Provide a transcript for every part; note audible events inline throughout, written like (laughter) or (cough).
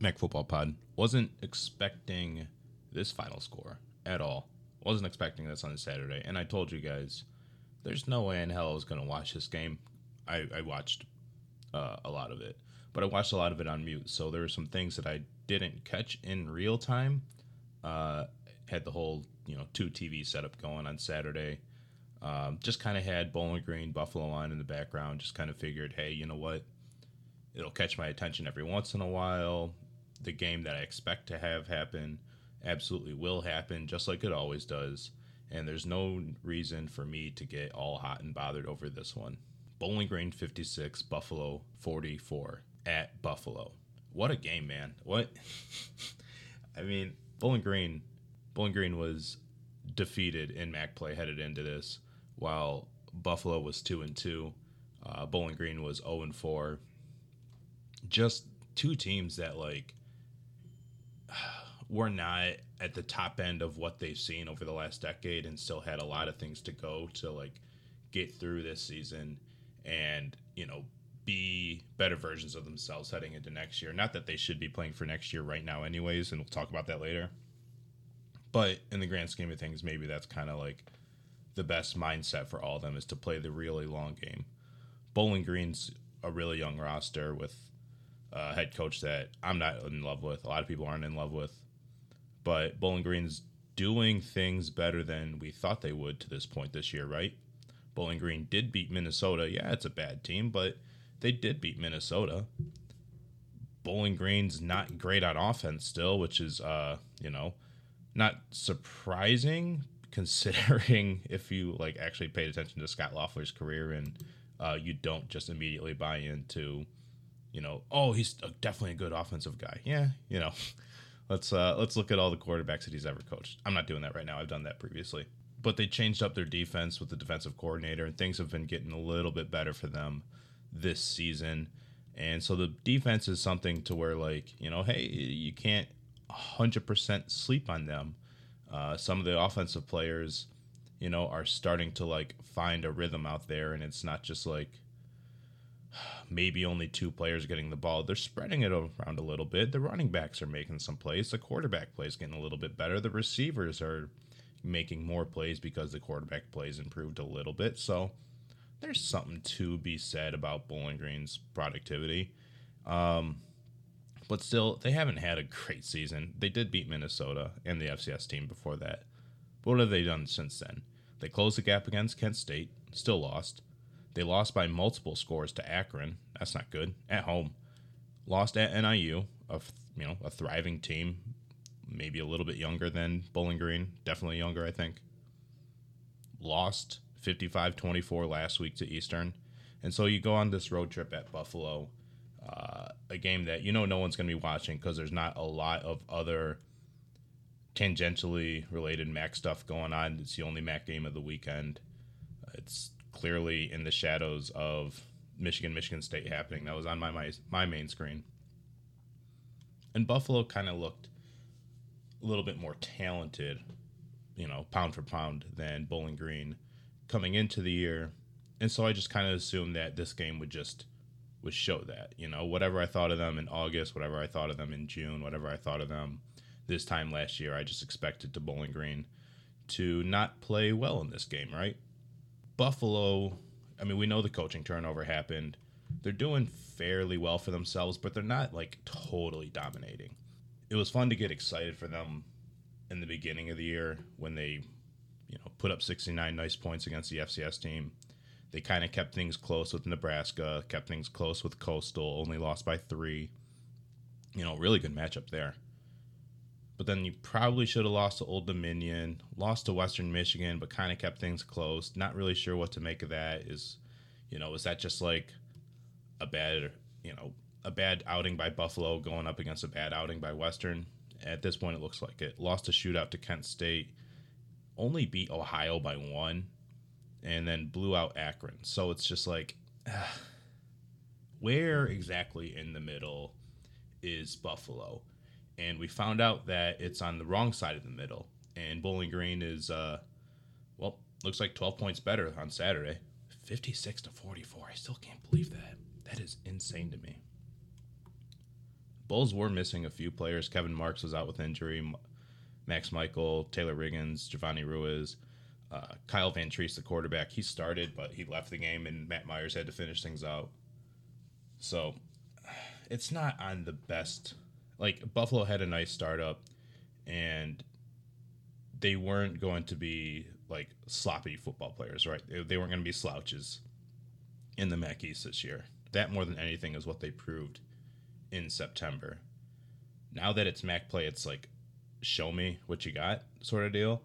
Mac Football Pod. Wasn't expecting this final score at all. Wasn't expecting this on Saturday. And I told you guys, there's no way in hell I was going to watch this game. I, I watched uh, a lot of it, but I watched a lot of it on mute. So there were some things that I didn't catch in real time. Uh, had the whole, you know, two TV setup going on Saturday. Um, just kind of had Bowling Green, Buffalo on in the background. Just kind of figured, hey, you know what? It'll catch my attention every once in a while. The game that I expect to have happen absolutely will happen, just like it always does. And there's no reason for me to get all hot and bothered over this one. Bowling Green 56, Buffalo 44 at Buffalo. What a game, man. What? (laughs) I mean, Bowling Green, Bowling Green was defeated in MAC play headed into this, while Buffalo was 2 and 2. Uh, Bowling Green was 0 and 4. Just two teams that, like, were not at the top end of what they've seen over the last decade and still had a lot of things to go to like get through this season and you know be better versions of themselves heading into next year. Not that they should be playing for next year right now anyways and we'll talk about that later. But in the grand scheme of things maybe that's kind of like the best mindset for all of them is to play the really long game. Bowling green's a really young roster with a head coach that i'm not in love with a lot of people aren't in love with but Bowling Green's doing things better than we thought they would to this point this year, right? Bowling Green did beat Minnesota. Yeah, it's a bad team, but they did beat Minnesota. Bowling Green's not great on offense still, which is uh, you know, not surprising (laughs) considering (laughs) if you like actually paid attention to Scot Loeffler's career and uh, you don't just immediately buy into, you know, oh, he's definitely a good offensive guy. Yeah, you know, (laughs) Let's uh, let's look at all the quarterbacks that he's ever coached. I'm not doing that right now. I've done that previously. But they changed up their defense with the defensive coordinator, and things have been getting a little bit better for them this season. And so the defense is something to where, like, you know, hey, you can't 100% sleep on them. Uh, some of the offensive players, you know, are starting to like find a rhythm out there, and it's not just like maybe only two players getting the ball. They're spreading it around a little bit. The running backs are making some plays. The quarterback plays getting a little bit better. The receivers are making more plays because the quarterback plays improved a little bit. So there's something to be said about Bowling Green's productivity. Um, but still, they haven't had a great season. They did beat Minnesota and the FCS team before that. But what have they done since then? They closed the gap against Kent State, still lost. They lost by multiple scores to Akron. That's not good. At home, lost at NIU, a you know a thriving team, maybe a little bit younger than Bowling Green, definitely younger, I think. Lost 55-24 last week to Eastern, and so you go on this road trip at Buffalo, uh, a game that you know no one's going to be watching because there's not a lot of other tangentially related MAC stuff going on. It's the only MAC game of the weekend. It's clearly in the shadows of Michigan, Michigan State happening. That was on my my, my main screen. And Buffalo kind of looked a little bit more talented, you know, pound for pound than Bowling Green coming into the year. And so I just kind of assumed that this game would just would show that, you know, whatever I thought of them in August, whatever I thought of them in June, whatever I thought of them this time last year, I just expected to Bowling Green to not play well in this game, right? Buffalo, I mean, we know the coaching turnover happened. They're doing fairly well for themselves, but they're not like totally dominating. It was fun to get excited for them in the beginning of the year when they, you know, put up 69 nice points against the FCS team. They kind of kept things close with Nebraska, kept things close with Coastal, only lost by three. You know, really good matchup there but then you probably should have lost to Old Dominion, lost to Western Michigan, but kind of kept things close. Not really sure what to make of that. Is, you know, is that just like a bad, you know, a bad outing by Buffalo going up against a bad outing by Western? At this point, it looks like it. Lost a shootout to Kent State, only beat Ohio by one, and then blew out Akron. So it's just like, (sighs) where exactly in the middle is Buffalo? And we found out that it's on the wrong side of the middle. And Bowling Green is, uh, well, looks like 12 points better on Saturday. 56 to 44. I still can't believe that. That is insane to me. Bulls were missing a few players. Kevin Marks was out with injury. Max Michael, Taylor Riggins, Giovanni Ruiz, uh, Kyle Vantrease, the quarterback. He started, but he left the game, and Matt Myers had to finish things out. So it's not on the best. Like Buffalo had a nice startup, and they weren't going to be like sloppy football players, right? They, weren't going to be slouches in the MAC East this year. That more than anything is what they proved in September. Now that it's MAC play, it's like show me what you got sort of deal.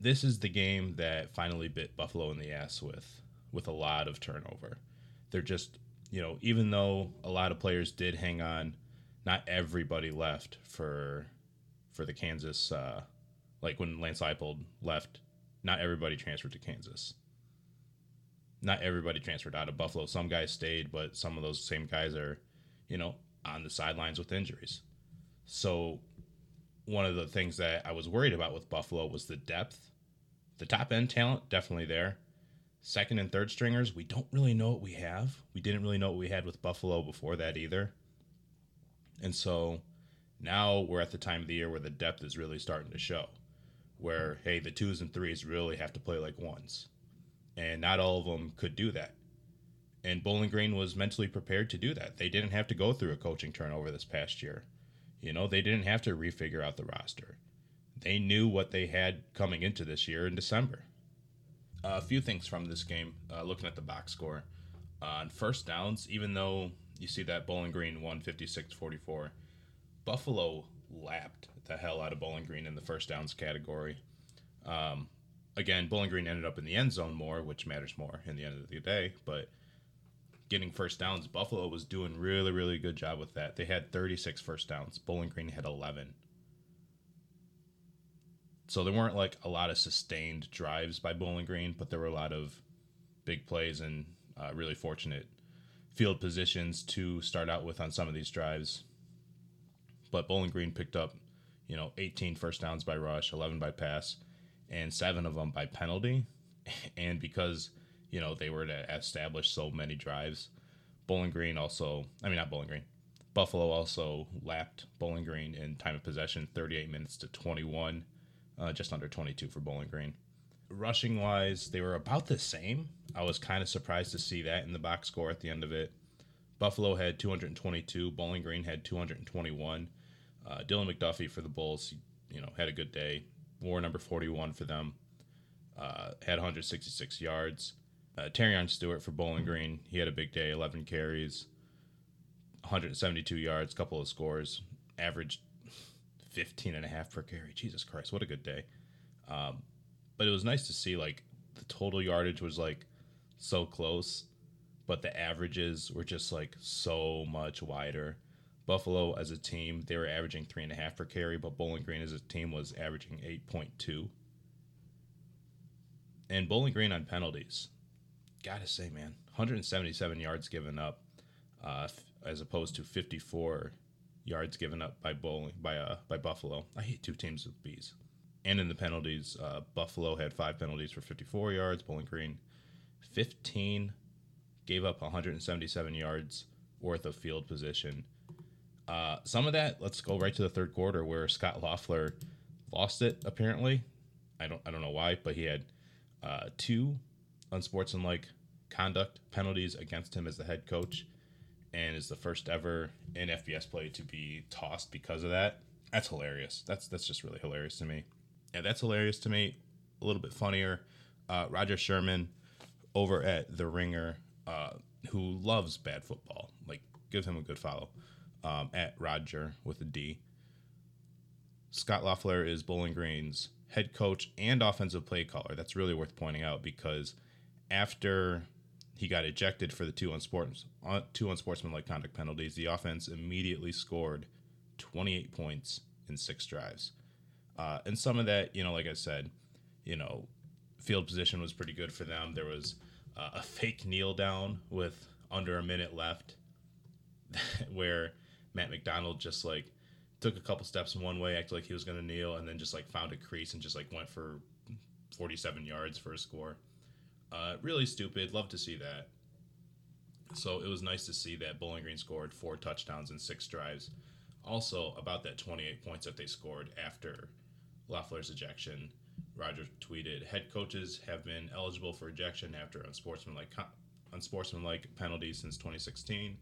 This is the game that finally bit Buffalo in the ass with with a lot of turnover. They're just, you know, even though a lot of players did hang on, not everybody left for for the Kansas uh like when Lance Leipold left, not everybody transferred to Kansas. Not everybody transferred out of Buffalo. Some guys stayed, but some of those same guys are, you know, on the sidelines with injuries. So one of the things that I was worried about with Buffalo was the depth. The top end talent definitely there. Second and third stringers, we don't really know what we have. We didn't really know what we had with Buffalo before that either. And so now we're at the time of the year where the depth is really starting to show. Where, hey, the twos and threes really have to play like ones. And not all of them could do that. And Bowling Green was mentally prepared to do that. They didn't have to go through a coaching turnover this past year. You know, they didn't have to refigure out the roster. They knew what they had coming into this year in December. Uh, a few things from this game, uh, looking at the box score. Uh, on first downs, even though you see that Bowling Green won 56 44, Buffalo lapped the hell out of Bowling Green in the first downs category. Um, again, Bowling Green ended up in the end zone more, which matters more in the end of the day, but getting first downs. Buffalo was doing really, really good job with that. They had 36 first downs. Bowling Green had 11. So there weren't like a lot of sustained drives by Bowling Green, but there were a lot of big plays and uh, really fortunate field positions to start out with on some of these drives. But Bowling Green picked up, you know, 18 first downs by rush, 11 by pass, and seven of them by penalty. (laughs) And because you know, they were to establish so many drives. Bowling Green also, I mean, not Bowling Green, Buffalo also lapped Bowling Green in time of possession, 38 minutes to 21, uh, just under 22 for Bowling Green. Rushing wise, they were about the same. I was kind of surprised to see that in the box score at the end of it. Buffalo had 222, Bowling Green had 221. Uh, Dylan McDuffie for the Bulls, you know, had a good day. War number 41 for them. Uh, had 166 yards. Uh, Terion Stewart for Bowling Green, he had a big day, 11 carries, 172 yards, couple of scores, averaged 15 and a half per carry. Jesus Christ, what a good day. Um, but it was nice to see like the total yardage was like so close, but the averages were just like so much wider. Buffalo as a team, they were averaging three and a half per carry, but Bowling Green as a team was averaging 8.2. And Bowling Green on penalties, gotta say, man, 177 yards given up, uh, as opposed to 54 yards given up by bowling by uh, by Buffalo. I hate two teams with bees. And in the penalties, uh, Buffalo had five penalties for 54 yards. Bowling Green, 15, gave up 177 yards worth of field position. Uh, some of that, let's go right to the third quarter where Scot Loeffler lost it. Apparently, I don't I don't know why, but he had uh, two unsportsmanlike conduct penalties against him as the head coach and is the first ever in FBS play to be tossed because of that. That's hilarious. That's that's just really hilarious to me. Yeah, that's hilarious to me. A little bit funnier. Uh, Rodger Sherman over at The Ringer, uh, who loves bad football. Like, give him a good follow um, at Roger with a D. Scot Loeffler is Bowling Green's head coach and offensive play caller. That's really worth pointing out because after he got ejected for the two unsports uh, two unsportsmanlike conduct penalties. The offense immediately scored 28 points in six drives, uh, and some of that, you know, like I said, you know, field position was pretty good for them. There was uh, a fake kneel down with under a minute left, (laughs) where Matt McDonald just like took a couple steps in one way, acted like he was going to kneel, and then just like found a crease and just like went for 47 yards for a score. Uh, really stupid. Love to see that. So it was nice to see that Bowling Green scored four touchdowns and six drives. Also, about that 28 points that they scored after Loeffler's ejection, Rodger tweeted, "Head coaches have been eligible for ejection after unsportsmanlike unsportsmanlike penalties since 2016.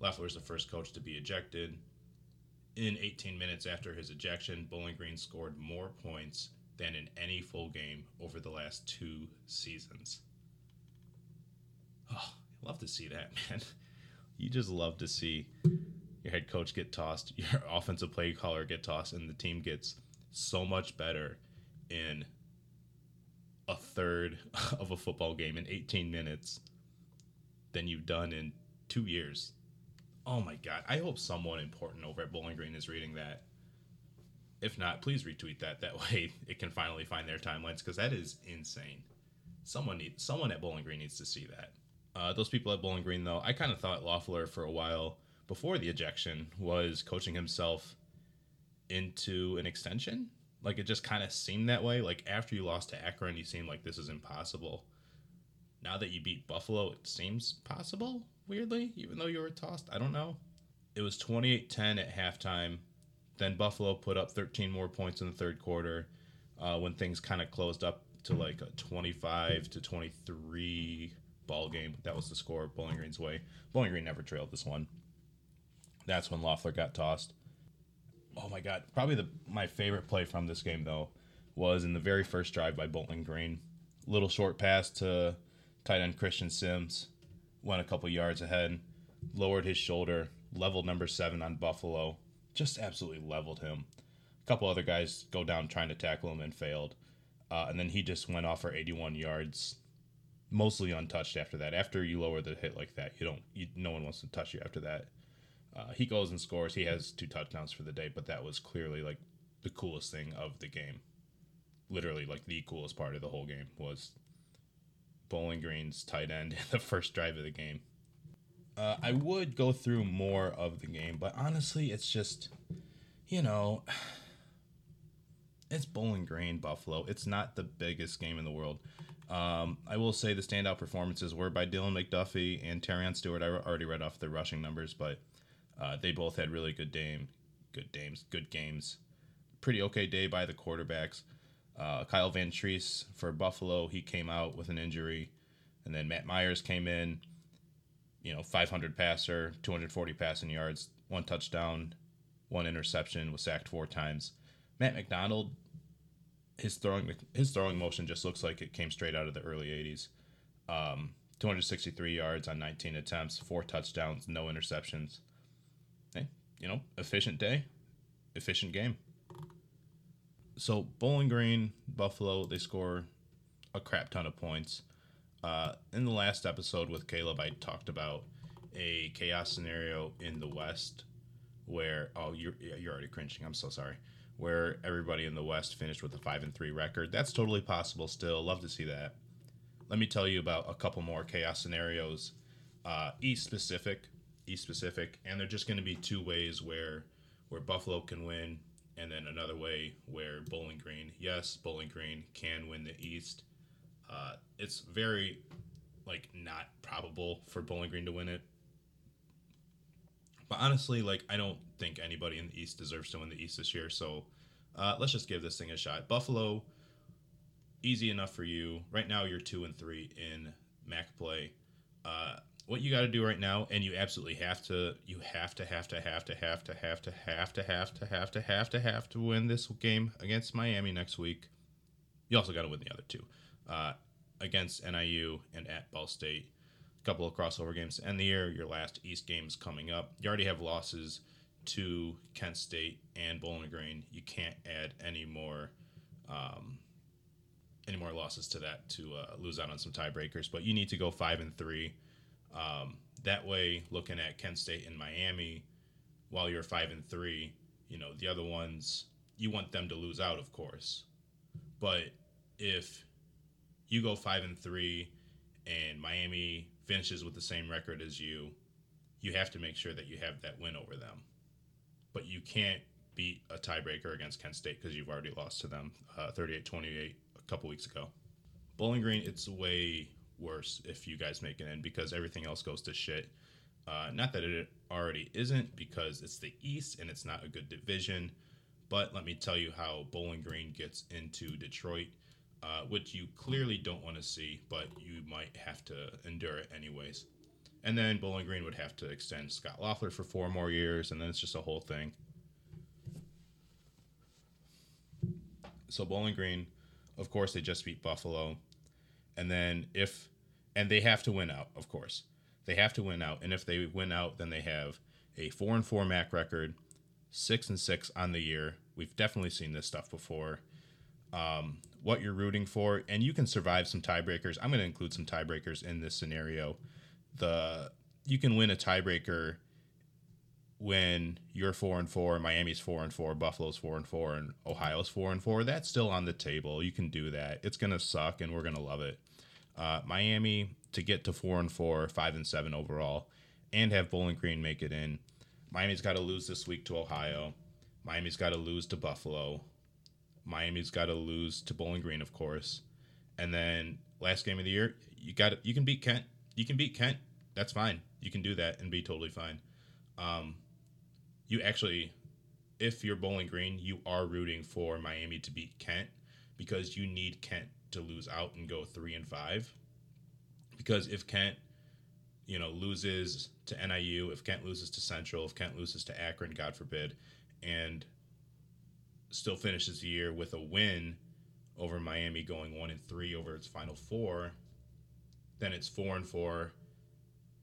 Loeffler is the first coach to be ejected. In 18 minutes after his ejection, Bowling Green scored more points than in any full game over the last two seasons. Oh, love to see that, (laughs) man. You just love to see your head coach get tossed, your (laughs) offensive play caller get tossed, and the team gets so much better in a third (laughs) of a football game in 18 minutes than you've done in two years. Oh my God. I hope someone important over at Bowling Green is reading that. If not, please retweet that. That (laughs) way it can finally find their timelines because that is insane. Someone needs someone at Bowling Green needs to see that. Uh, those people at Bowling Green, though, I kind of thought Loeffler for a while before the ejection was coaching himself into an extension. Like it just kind of seemed that way. Like after you lost to Akron, you seemed like this is impossible. Now that you beat Buffalo, it seems possible weirdly, even though you were tossed. I don't know. It was 28 10 at halftime. Then Buffalo put up 13 more points in the third quarter uh, when things kind of closed up to like a 25 to 23 ball game. That was the score Bowling Green's way. Bowling Green never trailed this one. That's when Loeffler got tossed. Oh my God. Probably the my favorite play from this game, though, was in the very first drive by Bowling Green. Little short pass to tight end Christian Sims went a couple yards ahead, lowered his shoulder, leveled number seven on Buffalo, just absolutely leveled him. A couple other guys go down trying to tackle him and failed. Uh, and then he just went off for 81 yards, mostly untouched after that. After you lower the hit like that, you don't, you, no one wants to touch you after that. Uh, he goes and scores. He has two touchdowns for the day, but that was clearly like the coolest thing of the game. Literally, like the coolest part of the whole game was Bowling Green's tight end (laughs) in the first drive of the game. Uh, I would go through more of the game, but honestly, it's just, you know, (sighs) it's Bowling Green, Buffalo. It's not the biggest game in the world. Um, I will say the standout performances were by Dylan McDuffie and Terion Stewart. I already read off the rushing numbers, but uh, they both had really good game, good games, good games. Pretty okay day by the quarterbacks. Uh, Kyle Vantrease for Buffalo, he came out with an injury, and then Matt Myers came in. You know, 500 passer, 240 passing yards, one touchdown, one interception, was sacked four times. Matt McDonald, his throwing his throwing motion just looks like it came straight out of the early 80s. Um, 263 yards on 19 attempts, four touchdowns, no interceptions. You know, efficient day, efficient game so Bowling Green, Buffalo, they score a crap ton of points. Uh, in the last episode with Caleb, I talked about a chaos scenario in the West where oh you're you're already cringing. I'm so sorry. Where everybody in the West finished with a five and three record. That's totally possible. Still, love to see that. Let me tell you about a couple more chaos scenarios, uh, East specific, East specific, and they're just going to be two ways where where Buffalo can win and then another way where Bowling Green, yes, Bowling Green can win the East. Uh, it's very like not probable for Bowling Green to win it. But honestly, like I don't think anybody in the East deserves to win the East this year. So uh, let's just give this thing a shot. Buffalo, easy enough for you. Right now, you're two and three in MAC play. Uh, what you got to do right now, and you absolutely have to, you have to, have to, have to, have to, have to, have to, have to, have to, have to, have to win this game against Miami next week. You also got to win the other two uh, against NIU and at Ball State. A couple of crossover games to end the year. Your last East game is coming up. You already have losses to Kent State and Bowling Green. You can't add any more. Um, any more losses to that to uh, lose out on some tiebreakers, but you need to go five and three um, that way, looking at Kent State and Miami, while you're five and three, you know the other ones you want them to lose out, of course. But if you go five and three, and Miami finishes with the same record as you, you have to make sure that you have that win over them. But you can't beat a tiebreaker against Kent State because you've already lost to them uh, 38 28 a couple weeks ago. Bowling Green, it's way worse if you guys make it in because everything else goes to shit. Uh, not that it already isn't because it's the East and it's not a good division, but let me tell you how Bowling Green gets into Detroit, uh, which you clearly don't want to see, but you might have to endure it anyways. And then Bowling Green would have to extend Scot Loeffler for four more years, and then it's just a whole thing. So Bowling Green, of course, they just beat Buffalo, and then if and they have to win out, of course, they have to win out, and if they win out, then they have a four and four MAC record, six and six on the year. We've definitely seen this stuff before. Um, what you're rooting for, and you can survive some tiebreakers. I'm going to include some tiebreakers in this scenario. The you can win a tiebreaker when you're four and four, Miami's four and four, Buffalo's four and four, and Ohio's four and four. That's still on the table. You can do that. It's gonna suck, and we're gonna love it. Uh, Miami to get to four and four, five and seven overall, and have Bowling Green make it in. Miami's got to lose this week to Ohio. Miami's got to lose to Buffalo. Miami's got to lose to Bowling Green, of course. And then last game of the year, you got you can beat Kent. You can beat Kent. That's fine. You can do that and be totally fine. Um, you actually, if you're Bowling Green, you are rooting for Miami to beat Kent because you need Kent to lose out and go three and five. Because if Kent, you know, loses to NIU, if Kent loses to Central, if Kent loses to Akron, God forbid, and still finishes the year with a win over Miami, going one and three over its final four, then it's four and four.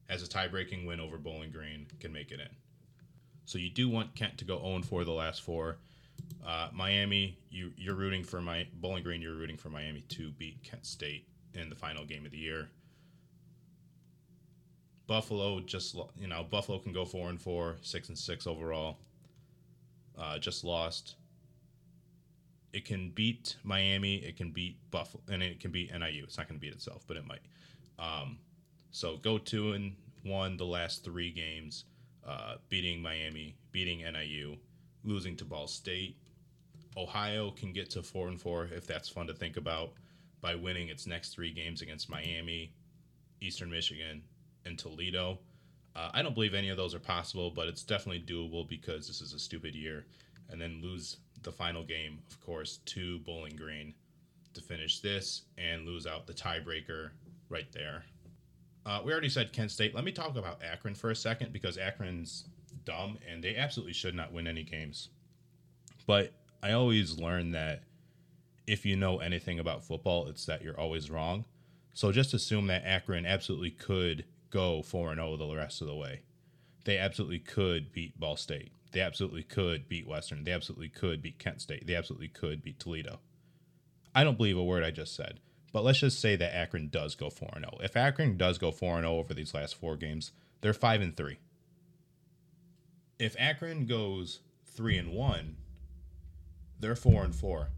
As a tie-breaking win over Bowling Green, can make it in. So you do want Kent to go 0 4 the last four. Uh, Miami, you you're rooting for my Bowling Green. You're rooting for Miami to beat Kent State in the final game of the year. Buffalo just you know Buffalo can go four and four, six and six overall. Uh, just lost. It can beat Miami. It can beat Buffalo, and it can beat NIU. It's not going to beat itself, but it might. Um, so go two and one the last three games uh, beating Miami, beating NIU, losing to Ball State. Ohio can get to four and four if that's fun to think about by winning its next three games against Miami, Eastern Michigan, and Toledo. Uh, I don't believe any of those are possible, but it's definitely doable because this is a stupid year. And then lose the final game, of course, to Bowling Green to finish this and lose out the tiebreaker right there. Uh, we already said Kent State. Let me talk about Akron for a second because Akron's dumb and they absolutely should not win any games. But I always learn that if you know anything about football, it's that you're always wrong. So just assume that Akron absolutely could go 4 0 the rest of the way. They absolutely could beat Ball State. They absolutely could beat Western. They absolutely could beat Kent State. They absolutely could beat Toledo. I don't believe a word I just said. But let's just say that Akron does go 4 0. If Akron does go 4 0 over these last four games, they're 5 and 3. If Akron goes 3 and 1, they're 4 and 4.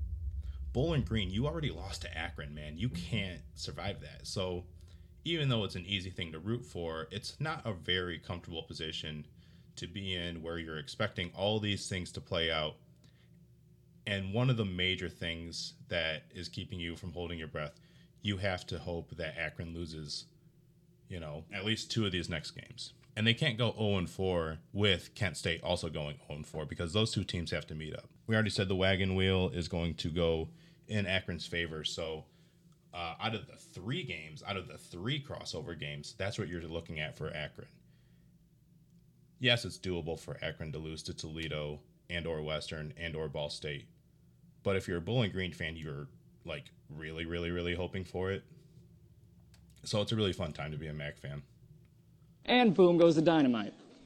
Bowling Green, you already lost to Akron, man. You can't survive that. So, even though it's an easy thing to root for, it's not a very comfortable position to be in where you're expecting all these things to play out. And one of the major things that is keeping you from holding your breath you have to hope that Akron loses, you know, at least two of these next games. And they can't go 0 and 4 with Kent State also going 0 and 4 because those two teams have to meet up. We already said the wagon wheel is going to go in Akron's favor. So, uh, out of the three games, out of the three crossover games, that's what you're looking at for Akron. Yes, it's doable for Akron to lose to Toledo and or Western and or Ball State. But if you're a Bowling Green fan, you're like really, really, really hoping for it. So it's a really fun time to be a Mac fan. And boom goes the dynamite.